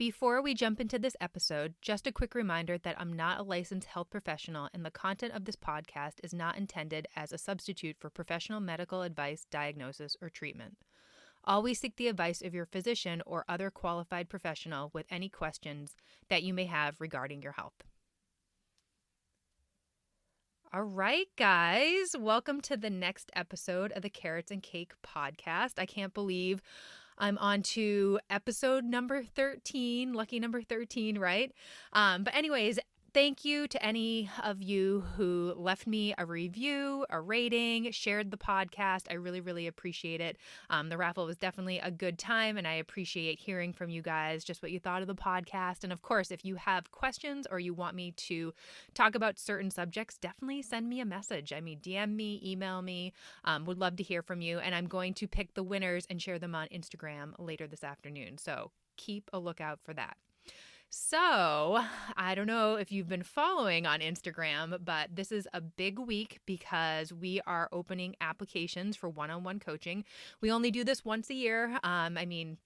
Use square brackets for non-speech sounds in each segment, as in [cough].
Before we jump into this episode, just a quick reminder that I'm not a licensed health professional and the content of this podcast is not intended as a substitute for professional medical advice, diagnosis, or treatment. Always seek the advice of your physician or other qualified professional with any questions that you may have regarding your health. All right, guys, welcome to the next episode of the Carrots and Cake podcast. I can't believe I'm on to episode number 13, lucky number 13, right? Um, but, anyways, thank you to any of you who left me a review, a rating, shared the podcast. I really, really appreciate it. Um, the raffle was definitely a good time, and I appreciate hearing from you guys just what you thought of the podcast. And of course, if you have questions or you want me to talk about certain subjects, definitely send me a message. I mean, DM me, email me. Um, would love to hear from you. And I'm going to pick the winners and share them on Instagram later this afternoon. So keep a lookout for that. So, I don't know if you've been following on Instagram, but this is a big week because we are opening applications for one on one coaching. We only do this once a year. Um, I mean,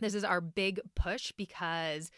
this is our big push because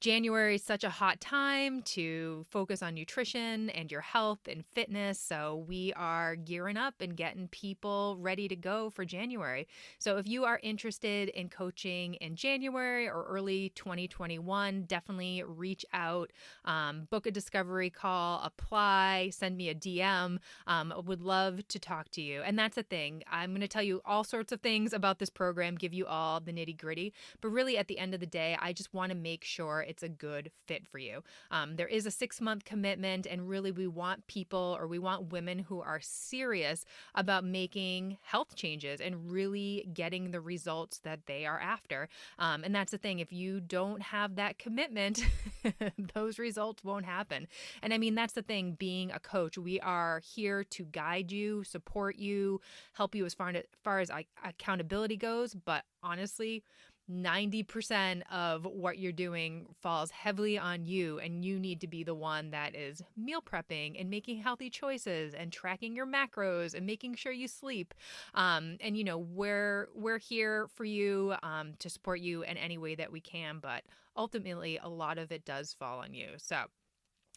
January is such a hot time to focus on nutrition and your health and fitness. So, we are gearing up and getting people ready to go for January. So, if you are interested in coaching in January or early 2021, definitely reach out, um, book a discovery call, apply, send me a DM. Um, would love to talk to you. And that's the thing. I'm going to tell you all sorts of things about this program, give you all the nitty gritty. But really, at the end of the day, I just want to make sure it's a good fit for you. Um, there is a six month commitment, and really, we want people or we want women who are serious about making health changes and really getting the results that they are after. Um, and that's the thing, if you don't have that commitment, [laughs] those results won't happen. And I mean, that's the thing, being a coach, we are here to guide you, support you, help you as far, as far as accountability goes. But honestly, 90% of what you're doing falls heavily on you and you need to be the one that is meal prepping and making healthy choices and tracking your macros and making sure you sleep. Um, and you know we're we're here for you um, to support you in any way that we can but ultimately a lot of it does fall on you. So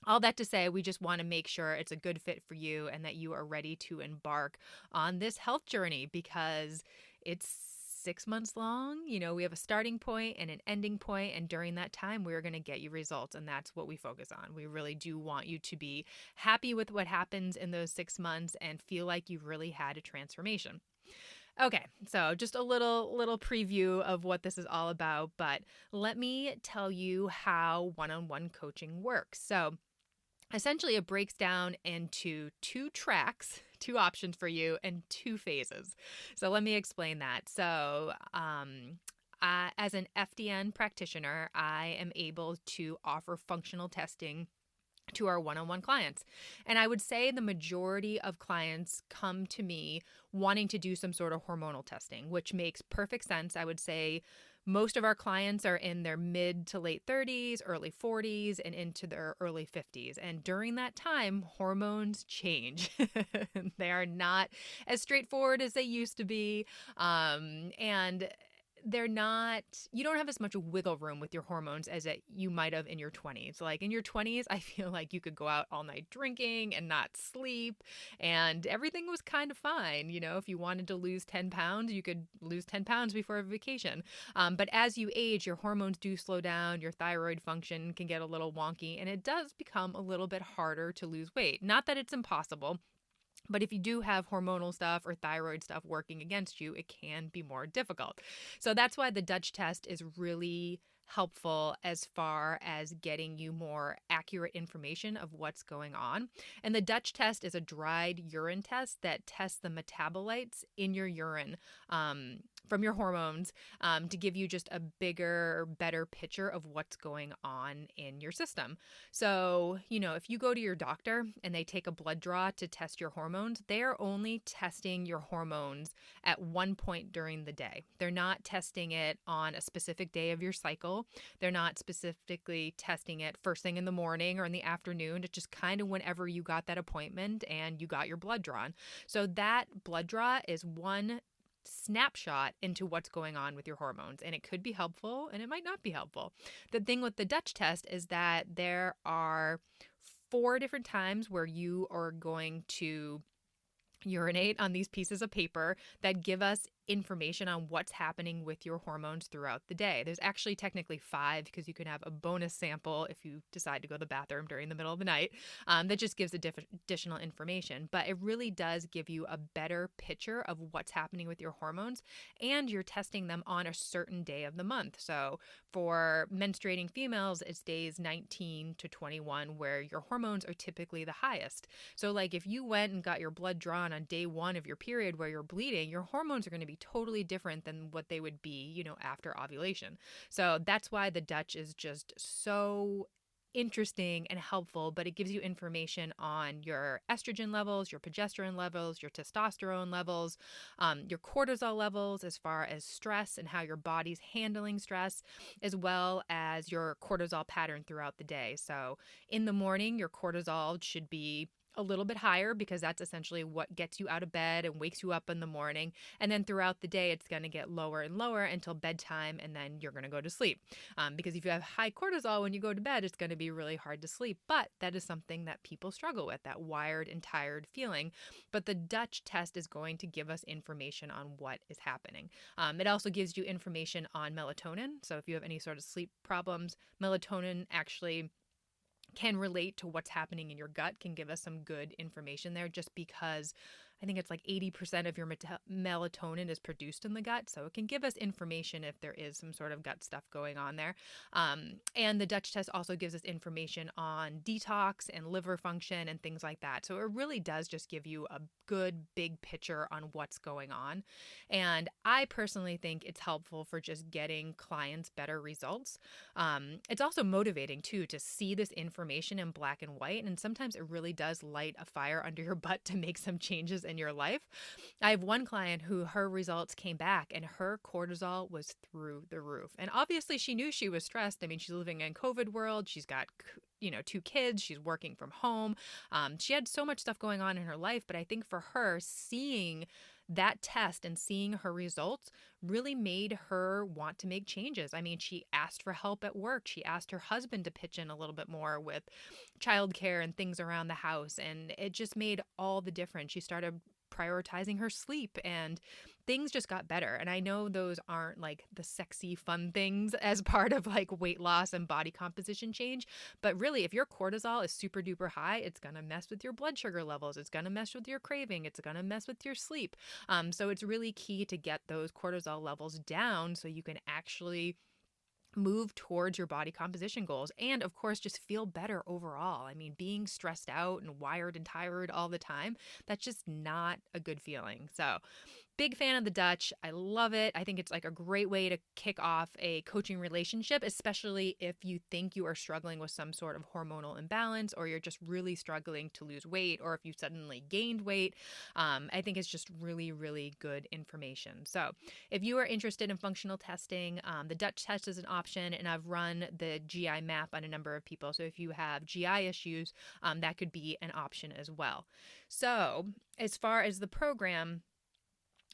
all that to say, we just want to make sure it's a good fit for you and that you are ready to embark on this health journey because it's six months long. You know, we have a starting point and an ending point, and during that time, we're going to get you results, and that's what we focus on. We really do want you to be happy with what happens in those six months and feel like you've really had a transformation. Okay, so just a little little preview of what this is all about, but let me tell you how one-on-one coaching works. So, essentially it breaks down into two tracks two options for you and two phases so let me explain that so um, uh, as an fdn practitioner i am able to offer functional testing to our one on one clients. And I would say the majority of clients come to me wanting to do some sort of hormonal testing, which makes perfect sense. I would say most of our clients are in their mid to late 30s, early 40s, and into their early 50s. And during that time, hormones change. [laughs] they are not as straightforward as they used to be. Um, and they're not you don't have as much wiggle room with your hormones as it you might have in your 20s like in your 20s [laughs] i feel like you could go out all night drinking and not sleep and everything was kind of fine you know? If you wanted to lose 10 pounds you could lose 10 pounds before a vacation. Um, but as you age your hormones do slow down your thyroid function can get a little wonky and it does become a little bit harder to lose weight. Not that it's impossible but if you do have hormonal stuff or thyroid stuff working against you, it can be more difficult. So that's why the Dutch test is really helpful as far as getting you more accurate information of what's going on. And the Dutch test is a dried urine test that tests the metabolites in your urine. Um, from your hormones um, to give you just a bigger, better picture of what's going on in your system. So, you know, if you go to your doctor and they take a blood draw to test your hormones, they are only testing your hormones at one point during the day. They're not testing it on a specific day of your cycle. They're not specifically testing it first thing in the morning or in the afternoon. It's just kind of whenever you got that appointment and you got your blood drawn. So that blood draw is one snapshot into what's going on with your hormones. And it could be helpful and it might not be helpful. The thing with the Dutch test is that there are four different times where you are going to urinate on these pieces of paper that give us information on what's happening with your hormones throughout the day. There's actually technically five because you can have a bonus sample if you decide to go to the bathroom during the middle of the night um, that just gives diff- additional information. But it really does give you a better picture of what's happening with your hormones and you're testing them on a certain day of the month. So for menstruating females, it's days 19 to 21 where your hormones are typically the highest. So, like if you went and got your blood drawn on day one of your period where you're bleeding, your hormones are going to be be totally different than what they would be, you know, after ovulation. So that's why the Dutch is just so interesting and helpful, but it gives you information on your estrogen levels, your progesterone levels, your testosterone levels, um, your cortisol levels, as far as stress and how your body's handling stress, as well as your cortisol pattern throughout the day. So in the morning, your cortisol should be a little bit higher because that's essentially what gets you out of bed and wakes you up in the morning. And then throughout the day, it's going to get lower and lower until bedtime, and then you're going to go to sleep. Um, because if you have high cortisol when you go to bed, it's going to be really hard to sleep. But that is something that people struggle with that wired and tired feeling. But the Dutch test is going to give us information on what is happening. Um, it also gives you information on melatonin. So if you have any sort of sleep problems, melatonin actually can relate to what's happening in your gut can give us some good information there just because I think it's like 80% of your melatonin is produced in the gut. So it can give us information if there is some sort of gut stuff going on there. Um, and the Dutch test also gives us information on detox and liver function and things like that. So it really does just give you a good big picture on what's going on. And I personally think it's helpful for just getting clients better results. Um, it's also motivating too to see this information in black and white. And sometimes it really does light a fire under your butt to make some changes in your life. I have one client who her results came back and her cortisol was through the roof. And obviously she knew she was stressed. I mean, she's living in COVID world. She's got you know two kids she's working from home um, she had so much stuff going on in her life but i think for her seeing that test and seeing her results really made her want to make changes. I mean, she asked for help at work. She asked her husband to pitch in a little bit more with childcare and things around the house. And it just made all the difference. She started prioritizing her sleep and things just got better. And I know those aren't like the sexy, fun things [laughs] as part of like weight loss and body composition change. But really, if your cortisol is super duper high, it's going to mess with your blood sugar levels. It's going to mess with your craving. It's going to mess with your sleep. Um, so it's really key to get those cortisol levels down so you can actually move towards your body composition goals and of course just feel better overall. I mean being stressed out and wired and tired all the time that's just not a good feeling. So Big fan of the Dutch. I love it. I think it's like a great way to kick off a coaching relationship, especially if you think you are struggling with some sort of hormonal imbalance or you're just really struggling to lose weight or if you suddenly gained weight. Um, I think it's just really, really good information. So if you are interested in functional testing, um, the Dutch test is an option, and I've run the GI map on a number of people. So if you have GI issues, um, that could be an option as well. So as far as the program,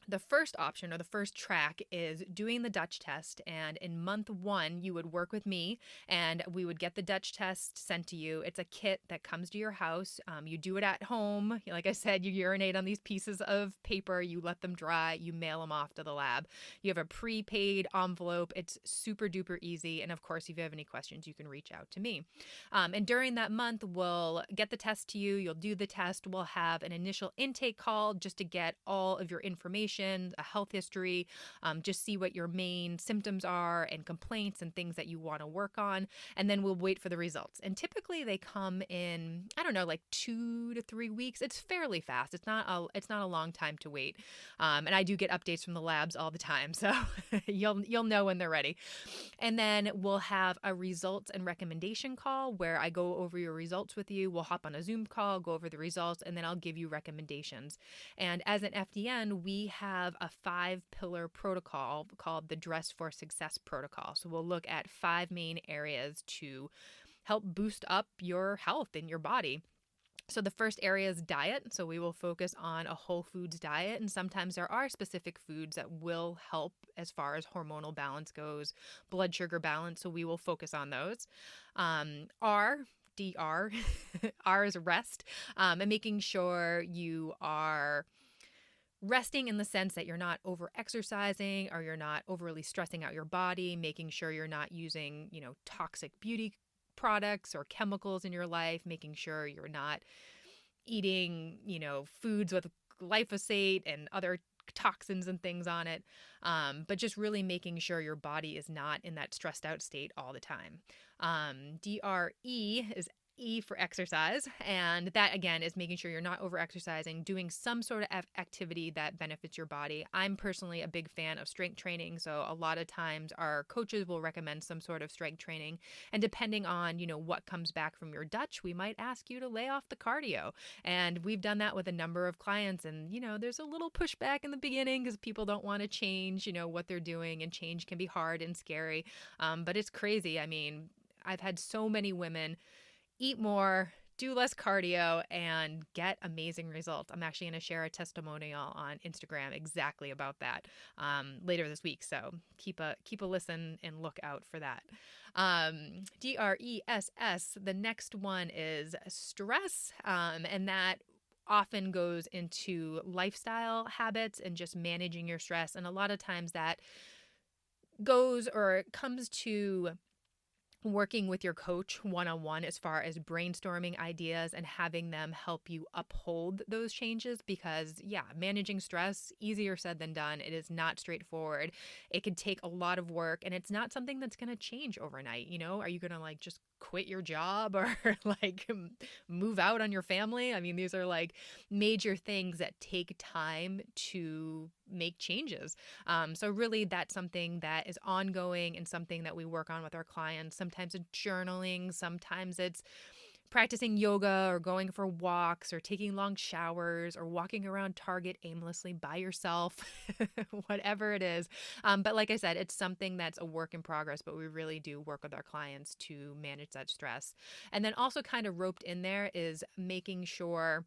the first option or the first track is doing the Dutch test. And in month one, you would work with me and we would get the Dutch test sent to you. It's a kit that comes to your house. Um, you do it at home. [laughs] Like I said, you urinate on these pieces of paper, you let them dry, you mail them off to the lab. You have a prepaid envelope. It's super duper easy. And of course, if you have any questions, you can reach out to me. Um, and during that month, we'll get the test to you. You'll do the test. We'll have an initial intake call just to get all of your information a health history, um, just see what your main symptoms are and complaints and things that you want to work on. And then we'll wait for the results. And typically they come in, I don't know, like two to three weeks. It's fairly fast. It's not a, it's not a long time to wait. Um, and I do get updates from the labs all the time. [laughs] So you'll, you'll know when they're ready. And then we'll have a results and recommendation call where I go over your results with you. We'll hop on a Zoom call, go over the results, and then I'll give you recommendations. And as an FDN, we have a five pillar protocol called the Dress for Success protocol. So we'll look at five main areas to help boost up your health in your body. So, the first area is diet. So, we will focus on a whole foods diet. And sometimes there are specific foods that will help as far as hormonal balance goes, blood sugar balance. So, we will focus on those. Um, R, DR, [laughs] R is rest, um, and making sure you are resting in the sense that you're not over exercising or you're not overly stressing out your body, making sure you're not using, you know, toxic beauty products or chemicals in your life, making sure you're not eating, you know, foods with glyphosate and other toxins and things on it. Um, but just really making sure your body is not in that stressed out state all the time. Um, DRE is E for exercise. And that again is making sure you're not over exercising, doing some sort of activity that benefits your body. I'm personally a big fan of strength training. So a lot of times our coaches will recommend some sort of strength training. And depending on, you know, what comes back from your Dutch, we might ask you to lay off the cardio. And we've done that with a number of clients. And, you know, there's a little pushback in the beginning because people don't want to change, you know, what they're doing. And change can be hard and scary. Um, but it's crazy. I mean, I've had so many women eat more, do less cardio, and get amazing results. I'm actually going to share a testimonial on Instagram exactly about that um, later this week. So keep a keep a listen and look out for that. Um, D R E S S. The next one is stress, um, and that often goes into lifestyle habits and just managing your stress. And a lot of times that goes or comes to working with your coach one on one as far as brainstorming ideas and having them help you uphold those changes because, yeah, managing stress, easier said than done. It is not straightforward. It can take a lot of work and it's not something that's going to change overnight. You know, are you going to like just quit your job [laughs] or like move out on your family. I mean, these are like major things that take time to make changes. Um, so, really, that's something that is ongoing and something that we work on with our clients. Sometimes it's journaling, sometimes it's practicing yoga or going for walks or taking long showers or walking around Target aimlessly by yourself, [laughs] whatever it is. Um, but like I said, it's something that's a work in progress, but we really do work with our clients to manage that stress. And then also, kind of roped in there is making sure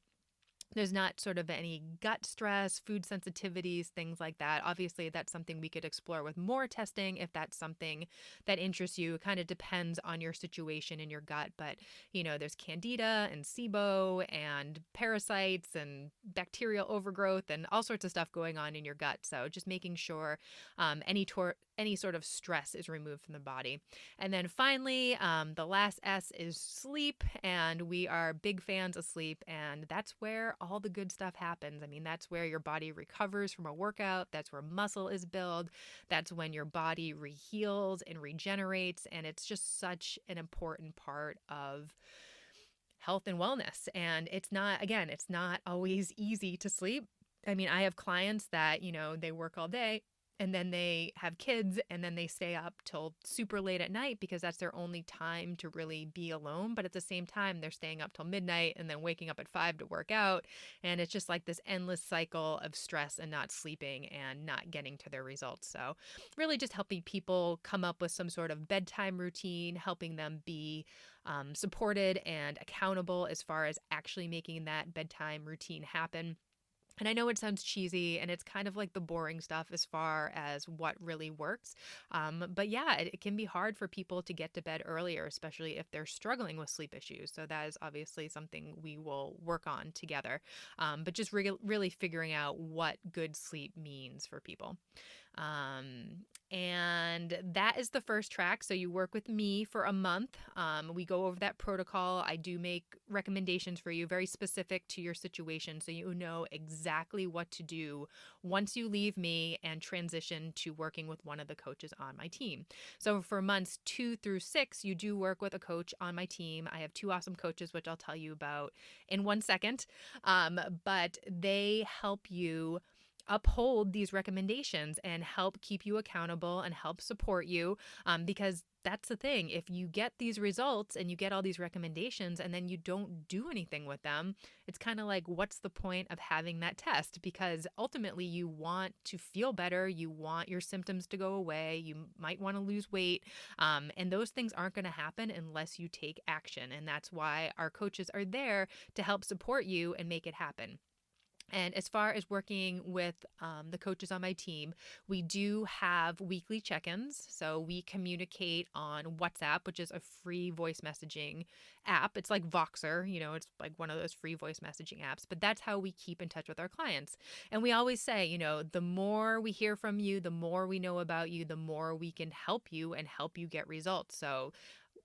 there's not sort of any gut stress, food sensitivities, things like that. Obviously, that's something we could explore with more testing if that's something that interests you. It kind of depends on your situation in your gut, but you know, there's candida and SIBO and parasites and bacterial overgrowth and all sorts of stuff going on in your gut. So just making sure um, any tor- any sort of stress is removed from the body. And then finally, um, the last S is sleep, and we are big fans of sleep, and that's where all the good stuff happens. I mean, that's where your body recovers from a workout, that's where muscle is built, that's when your body reheals and regenerates, and it's just such an important part of health and wellness. And it's not, again, it's not always [laughs] easy to sleep. I mean, I have clients that, you know, they work all day and then they have kids and then they stay up till super late at night because that's their only time to really be alone but at the same time they're staying up till midnight and then waking up at 5 to work out and it's just like this endless cycle of stress and not sleeping and not getting to their results so really just helping people come up with some sort of bedtime routine helping them be um, supported and accountable as far as actually making that bedtime routine happen and I know it sounds cheesy and it's kind of like the boring stuff as far as what really works. Um, but yeah, it, it, can be hard for people to get to bed earlier, especially if they're struggling with sleep issues. So that is obviously something we will work on together. Um, but just re- really figuring out what good sleep means for people. Um, and that is the first track. So you work with me for a month. Um, we go over that protocol. I do make recommendations for you, very specific to your situation. So you know exactly what to do once you leave me and transition to working with one of the coaches on my team. So for months two through six, you do work with a coach on my team. I have two awesome coaches, which I'll tell you about in one second. Um, but they help you uphold these recommendations and help keep you accountable and help support you um, because that's the thing if you get these results and you get all these recommendations and then you don't do anything with them it's kind of like what's the point of having that test? Because ultimately you want to feel better you want your symptoms to go away you might want to lose weight um, and those things aren't going to happen unless you take action and that's why our coaches are there to help support you and make it happen and as far as working with um, the coaches on my team, we do have weekly check ins. So we communicate on WhatsApp, which is a free voice messaging app. It's like Voxer, you know, it's like one of those free voice messaging apps, but that's how we keep in touch with our clients. And we always say, you know, the more we hear from you, the more we know about you, the more we can help you and help you get results. So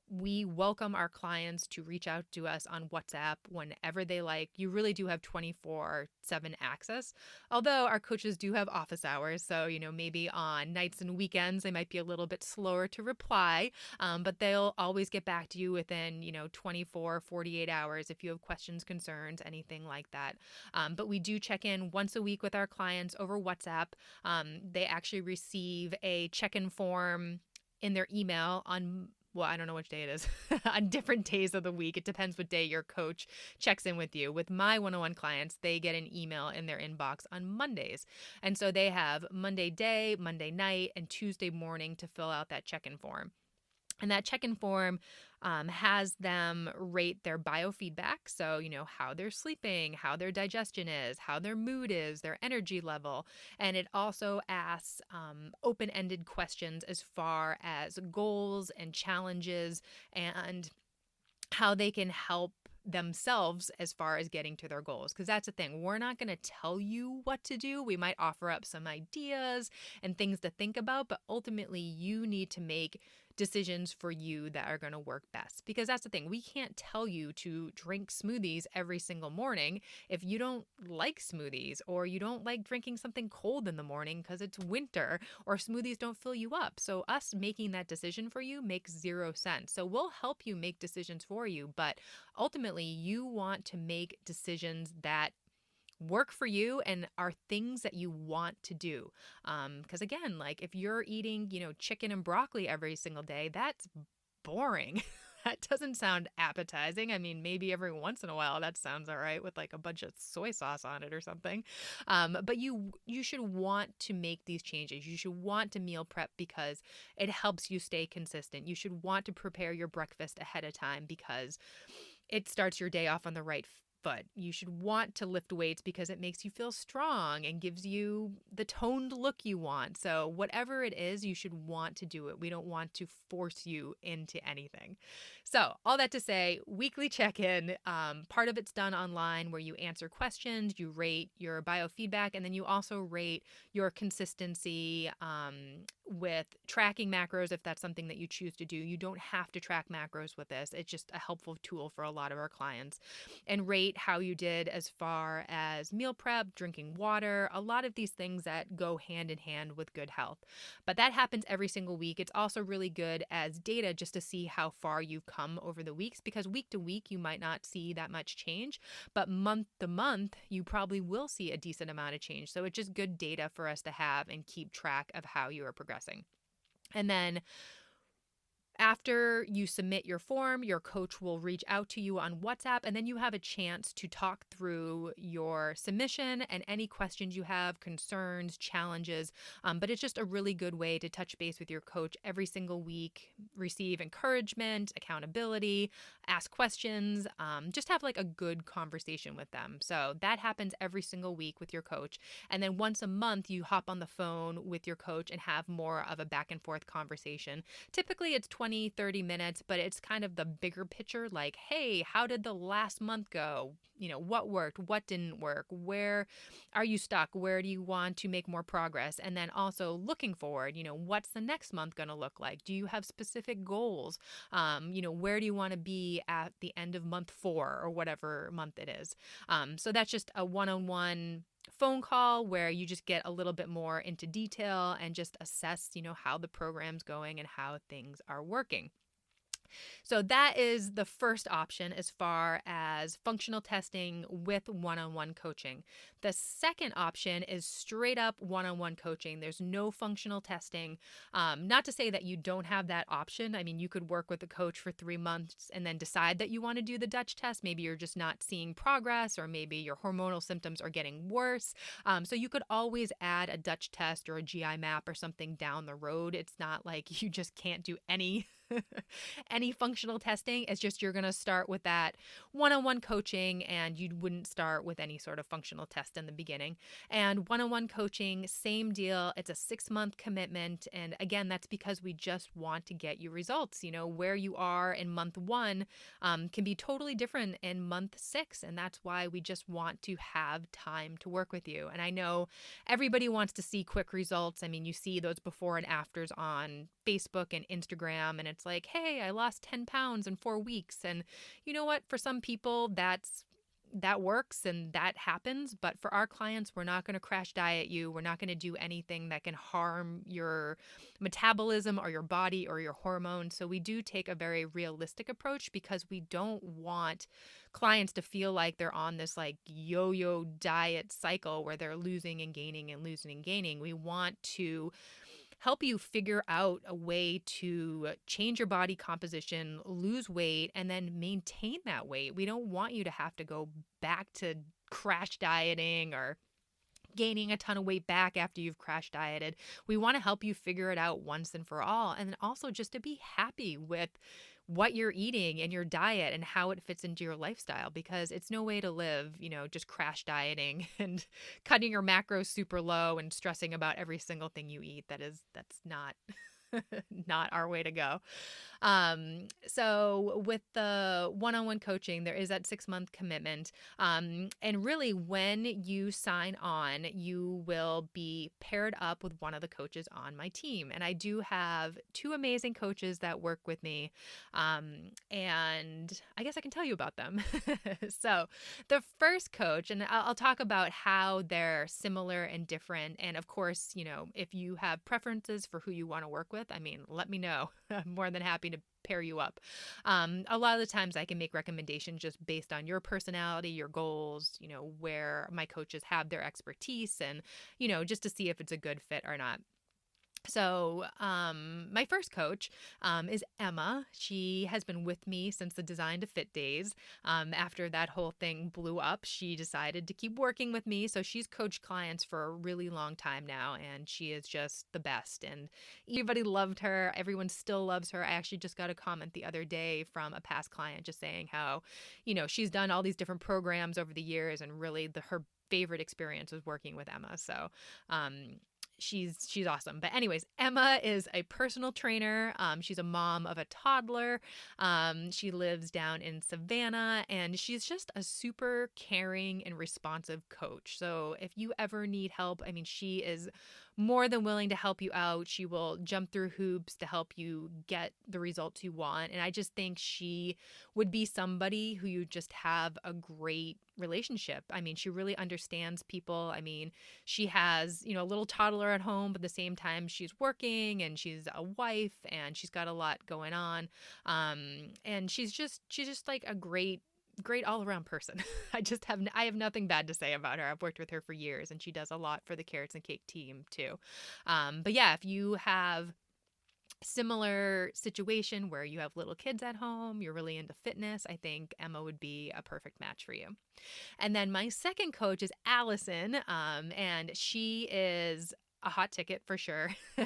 we welcome our clients to reach out to us on WhatsApp whenever they like. You really do have 24 7 access. Although our coaches do have office hours. So, you know, maybe on nights and weekends, they might be a little bit slower to reply, um, but they'll always get back to you within, you know, 24, 48 hours if you have questions, concerns, anything like that. Um, but we do check in once a week with our clients over WhatsApp. Um, they actually receive a check in form in their email on well, I don't know which day it is, [laughs] on different days of the week. It depends what day your coach checks in with you. With my one on one clients, they get an email in their inbox on Mondays. And so they have Monday day, Monday night, and Tuesday morning to fill out that check in form. And that check in form um, has them rate their biofeedback. So, you know, how they're sleeping, how their digestion is, how their mood is, their energy level. And it also asks um, open ended questions as far as goals and challenges and how they can help themselves as far as getting to their goals. Because that's the thing, we're not going to tell you what to do. We might offer up some ideas and things to think about, but ultimately, you need to make decisions for you that are going to work best. Because that's the thing, we can't tell you to drink smoothies every single morning if you don't like smoothies or you don't like drinking something cold in the morning because it's winter or smoothies don't fill you up. So, us making that decision for you makes zero sense. So, we'll help you make decisions for you, but ultimately, you want to make decisions that work for you and are things that you want to do. Because um, again, like if you're eating, you know, chicken and broccoli every single day, that's boring. [laughs] that doesn't sound appetizing. I mean, maybe every once in a while that sounds all right with like a bunch of soy sauce on it or something. Um, but you you should want to make these changes. You should want to meal prep because it helps you stay consistent. You should want to prepare your breakfast ahead of time because it starts your day off on the right You should want to lift weights because it makes you feel strong and gives you the toned look you want. So, whatever it is, you should want to do it. We don't want to force you into anything. So, all that to say, weekly check in. Um, part of it's done online where you answer questions, you rate your biofeedback, and then you also rate your consistency um, with tracking macros if that's something that you choose to do. You don't have to track macros with this, it's just a helpful tool for a lot of our clients. And rate how you did as far as meal prep, drinking water, a lot of these things that go hand in hand with good health. But that happens every single week. It's also really good as data just to see how far you've come over the weeks because week to week you might not see that much change, but month to month you probably will see a decent amount of change. So it's just good data for us to have and keep track of how you are progressing. And then after you submit your form, your coach will reach out to you on WhatsApp, and then you have a chance to talk through your submission and any questions you have, concerns, challenges. Um, but it's just a really good way to touch base with your coach every single week, receive encouragement, accountability, ask questions, um, just have like a good conversation with them. So that happens every single week with your coach. And then once a month, you hop on the phone with your coach and have more of a back and forth conversation. Typically, it's 20 20, 30 minutes, but it's kind of the bigger picture like, hey, how did the last month go? You know, what worked, what didn't work, where are you stuck, where do you want to make more progress? And then also looking forward, you know, what's the next month going to look like? Do you have specific goals? Um, you know, where do you want to be at the end of month four or whatever month it is? Um, so that's just a one on one phone call where you just get a little bit more into detail and just assess, you know, how the program's going and how things are working. So that is the first option as far as functional testing with one on one coaching. The second option is straight up one on one coaching. There's no functional testing. Um, not to say that you don't have that option. I mean, you could work with a coach for three months and then decide that you want to do the Dutch test. Maybe you're just not seeing progress, or maybe your hormonal symptoms are getting worse. Um, so you could always add a Dutch test or a GI map or something down the road. It's not like [laughs] you just can't do any [laughs] any functional testing. It's just you're going to start with that one on one coaching and you wouldn't start with any sort of functional test in the beginning. And one on one coaching, same deal. It's a six month commitment. And again, that's because we just want to get you results. You know, where you are in month one um, can be totally different in month six. And that's why we just want to have time to work with you. And I know everybody wants to see quick results. I mean, you see those before and afters on Facebook and Instagram, and it's like, hey, I lost 10 pounds in four weeks. And you know what? For some people, that's that works and that happens. But for our clients, we're not going to crash diet you. We're not going to do anything that can harm your metabolism or your body or your hormones. So we do take a very realistic approach because we don't want clients to feel like they're on this like yo yo diet cycle where they're losing and gaining and losing and gaining. We want to help you figure out a way to change your body composition, lose weight, and then maintain that weight. We don't want you to have to go back to crash dieting or gaining a ton of weight back after you've crash dieted. We want to help you figure it out once and for all. And also just to be happy with what you're eating and your diet and how it fits into your lifestyle because it's no way to live, you know, just crash dieting [laughs] and cutting your macros super low and stressing about every single thing you eat. That is, that's not. [laughs] [laughs] not our way to go. Um, so with the one-on-one coaching, there is that six-month commitment. Um, and really, when you sign on, you will be paired up with one of the coaches on my team. And I do have two amazing coaches that work with me. Um, and I guess I can tell you about them. [laughs] so the first coach, and I'll, I'll talk about how they're similar and different. And of course, you know, if you have preferences for who you want to work with, I mean, let me know. [laughs] I'm more than happy to pair you up. Um, a lot of the times I can make recommendations just based on your personality, your goals, you know, where my coaches have their expertise and, you know, just to see if it's a good fit or not. So, um, my first coach um, is Emma. She has been with me since the Design to Fit days. Um, after that whole thing blew up, she decided to keep working with me. So, she's coached clients for a really long time now, and she is just the best. And everybody loved her. Everyone still loves her. I actually just got a comment the other day from a past client just saying how, you know, she's done all these different programs over the years, and really the, her favorite experience was working with Emma. So, um, she's she's awesome. But anyways, Emma is a personal trainer. Um, she's a mom of a toddler. Um, she lives down in Savannah, and she's just a super caring and responsive coach. So if you ever need help, I mean, she is more than willing to help you out. She will jump through hoops to help you get the results you want. And I just think she would be somebody who you just have a great relationship. I mean, she really understands people. I mean, she has, you know, a little toddler at home, but at the same time, she's working and she's a wife and she's got a lot going on. Um, and she's just, she's just like a great great all around person. [laughs] I just have I have nothing bad to say about her. I've worked with her for years, and she does a lot for the Carrots and Cake team too. Um, but yeah, if you have similar situation where you have little kids at home, you're really into fitness, I think Emma would be a perfect match for you. And then my second coach is Allison, um, and she is a hot ticket for sure. [laughs]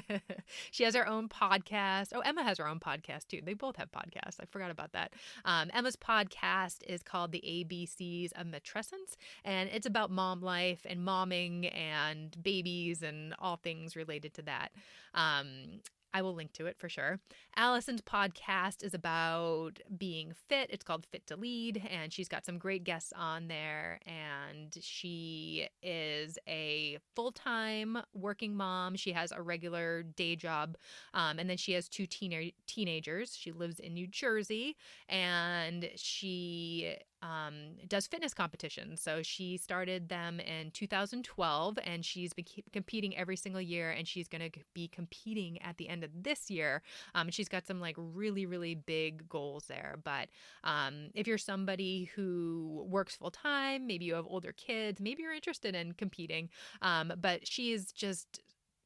she has her own podcast. Oh, Emma has her own podcast too. They both have podcasts. I forgot about that. Um, Emma's podcast is called The ABCs of Matrescence, and it's about mom life and momming and babies and all things related to that. Um, I will link to it for sure. Allison's podcast is about being fit. It's called Fit to Lead, and she's got some great guests on there. And she is a full time working mom. She has a regular day job, um, and then she has two teen- teenagers. She lives in New Jersey, and she um, does fitness competitions. So she started them in 2012 and she's been competing every single year and she's going to be competing at the end of this year. Um, she's got some like really, really big goals there. But um, if you're somebody who works full time, maybe you have older kids, maybe you're interested in competing, um, but she is just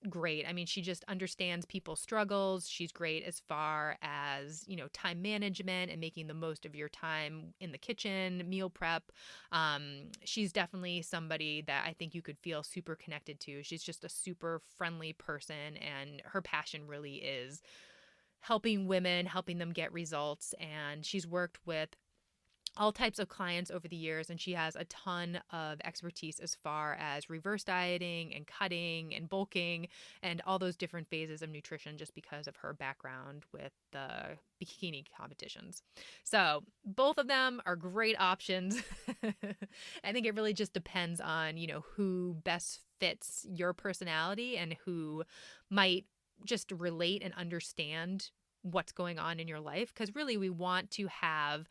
great. I mean, she just understands people's struggles. She's great as far as, you know, time management and making the most of your time in the kitchen, meal prep. Um, she's definitely somebody that I think you could feel super connected to. She's just a super friendly person, and her passion really is helping women, helping them get results. And she's worked with all types of clients over the years, and she has a ton of expertise as far as reverse dieting and cutting and bulking and all those different phases of nutrition just because of her background with the bikini competitions. So, both of them are great options. [laughs] I think it really just depends on, you know, who best fits your personality and who might just relate and understand what's going on in your life because really we want to have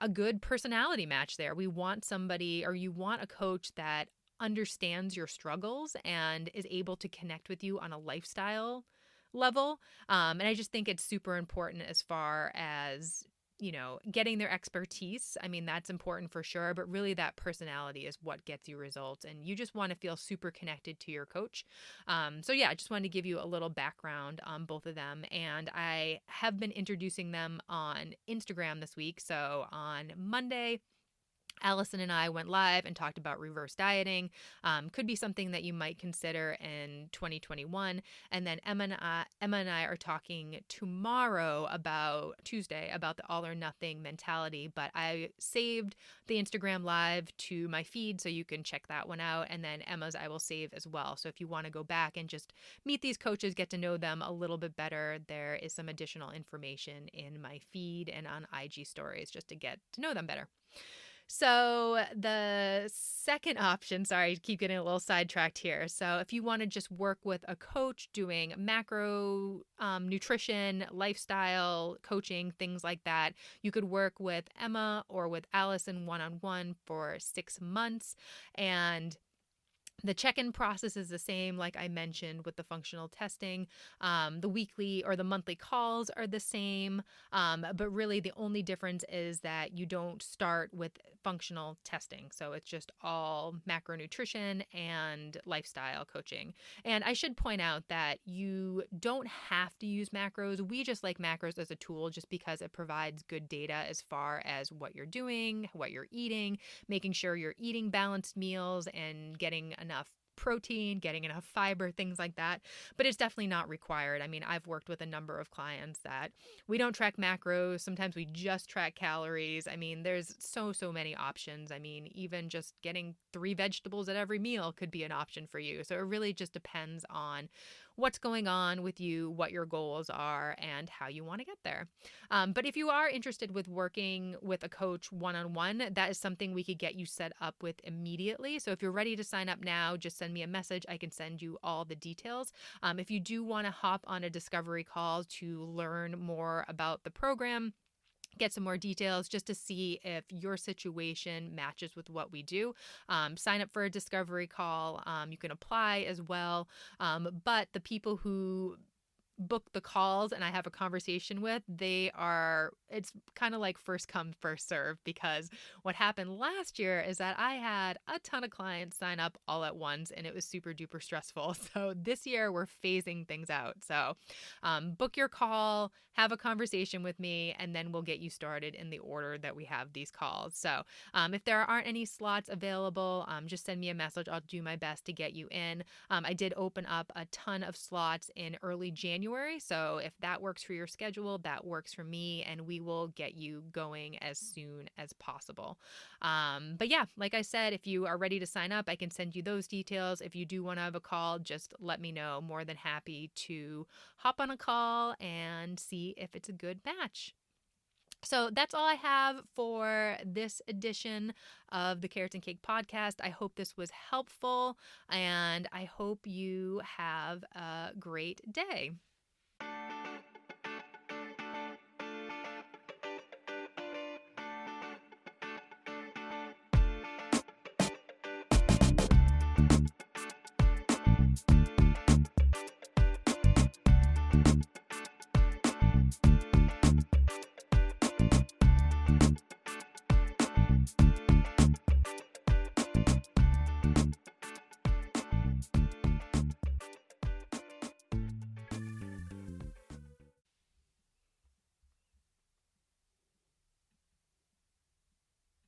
a good personality match there. We want somebody, or you want a coach that understands your struggles and is able to connect with you on a lifestyle level. Um, and I just think it's super important as far as you know, getting their expertise. I mean, that's important for sure, but really that personality is what gets you results. And you just want to feel super connected to your coach. Um, so, yeah, I just wanted to give you a little background on both of them. And I have been introducing them on Instagram this week. So, on Monday, Allison and I went live and talked about reverse dieting. Um, could be something that you might consider in 2021. And then Emma and I, Emma and I are talking tomorrow about Tuesday about the all or nothing mentality. But I saved the Instagram live to my feed so you can check that one out. And then Emma's I will save as well. So if you want to go back and just meet these coaches, get to know them a little bit better, there is some additional information in my feed and on IG stories just to get to know them better. So the second option, sorry, keep getting a little sidetracked here. So if you want to just work with a coach doing macro um, nutrition, lifestyle coaching, things like that, you could work with Emma or with Allison one on one for six months and the check in process is the same, like I mentioned with the functional testing. Um, the weekly or the monthly calls are the same, um, but really the only difference is that you don't start with functional testing. So it's just all macronutrition and lifestyle coaching. And I should point out that you don't have to use macros. We just like macros as a tool just because it provides good data as far as what you're doing, what you're eating, making sure you're eating balanced meals and getting enough protein, getting enough fiber, things like that. But it's definitely not required. I mean, I've worked with a number of clients that we don't track macros. Sometimes we just track calories. I mean, there's so, so many options. I mean, even just getting three vegetables at every meal could be an option for you. So it really just depends on what's going on with you, what your goals are, and how you want to get there. Um, but if you are interested with working with a coach one on one, that is something we could get you set up with immediately. So if you're ready to sign up now, just send me a message. I can send you all the details. Um, if you do want to hop on a discovery call to learn more about the program, get some more details just to see if your situation matches with what we do. Um, sign up for a discovery call. Um, you can apply as well. Um, but the people who book the calls and I have a conversation with, they are, it's kind of like first come, first serve because what happened last year is that I had a ton of clients sign up all at once and it was super duper stressful. [laughs] So this year we're phasing things out. So um, book your call, have a conversation with me, and then we'll get you started in the order that we have these calls. So um, if there aren't any slots available, um, just send me a message. I'll do my best to get you in. Um, I did open up a ton of slots in early January January. So if that works for your schedule, that works for me, and we will get you going as soon as possible. Um, but yeah, like I said, if you are ready to sign up, I can send you those details. If you do want to have a call, just let me know. More than happy to hop on a call and see if it's a good match. So that's all I have for this edition of the Carrots and Cake podcast. I hope this was helpful and I hope you have a great day.